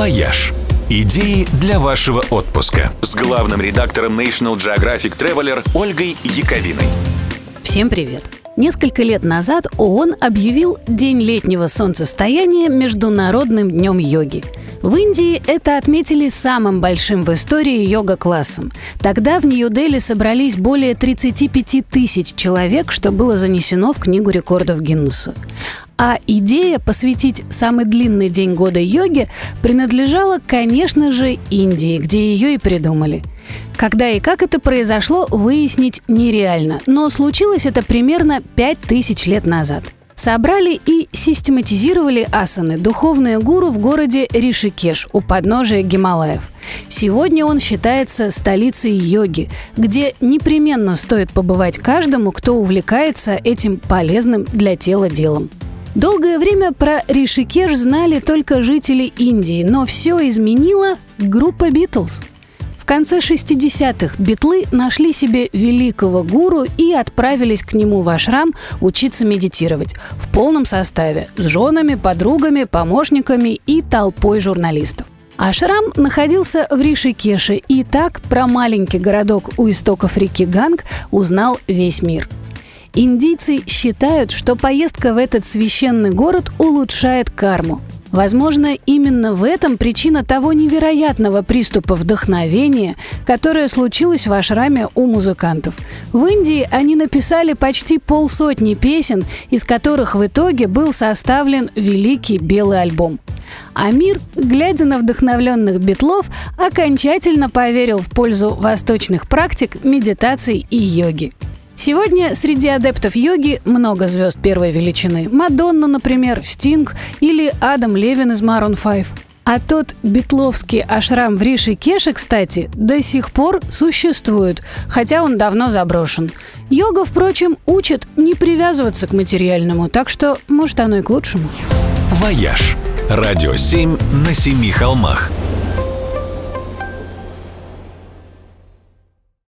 «Вояж». Идеи для вашего отпуска с главным редактором National Geographic Traveler Ольгой Яковиной. Всем привет! Несколько лет назад ООН объявил День летнего солнцестояния Международным днем йоги. В Индии это отметили самым большим в истории йога-классом. Тогда в Нью-Дели собрались более 35 тысяч человек, что было занесено в Книгу рекордов Гиннесса. А идея посвятить самый длинный день года йоге принадлежала, конечно же, Индии, где ее и придумали. Когда и как это произошло, выяснить нереально, но случилось это примерно 5000 лет назад – собрали и систематизировали асаны, духовные гуру в городе Ришикеш у подножия Гималаев. Сегодня он считается столицей йоги, где непременно стоит побывать каждому, кто увлекается этим полезным для тела делом. Долгое время про Ришикеш знали только жители Индии, но все изменила группа Битлз – конце 60-х битлы нашли себе великого гуру и отправились к нему в ашрам учиться медитировать в полном составе с женами, подругами, помощниками и толпой журналистов. Ашрам находился в Ришикеше, и так про маленький городок у истоков реки Ганг узнал весь мир. Индийцы считают, что поездка в этот священный город улучшает карму. Возможно, именно в этом причина того невероятного приступа вдохновения, которое случилось в ашраме у музыкантов. В Индии они написали почти полсотни песен, из которых в итоге был составлен великий белый альбом. А мир, глядя на вдохновленных битлов, окончательно поверил в пользу восточных практик медитации и йоги. Сегодня среди адептов йоги много звезд первой величины. Мадонна, например, Стинг или Адам Левин из Maroon 5. А тот битловский ашрам в Риши Кеше, кстати, до сих пор существует, хотя он давно заброшен. Йога, впрочем, учит не привязываться к материальному, так что, может, оно и к лучшему. «Вояж» – радио 7 на семи холмах –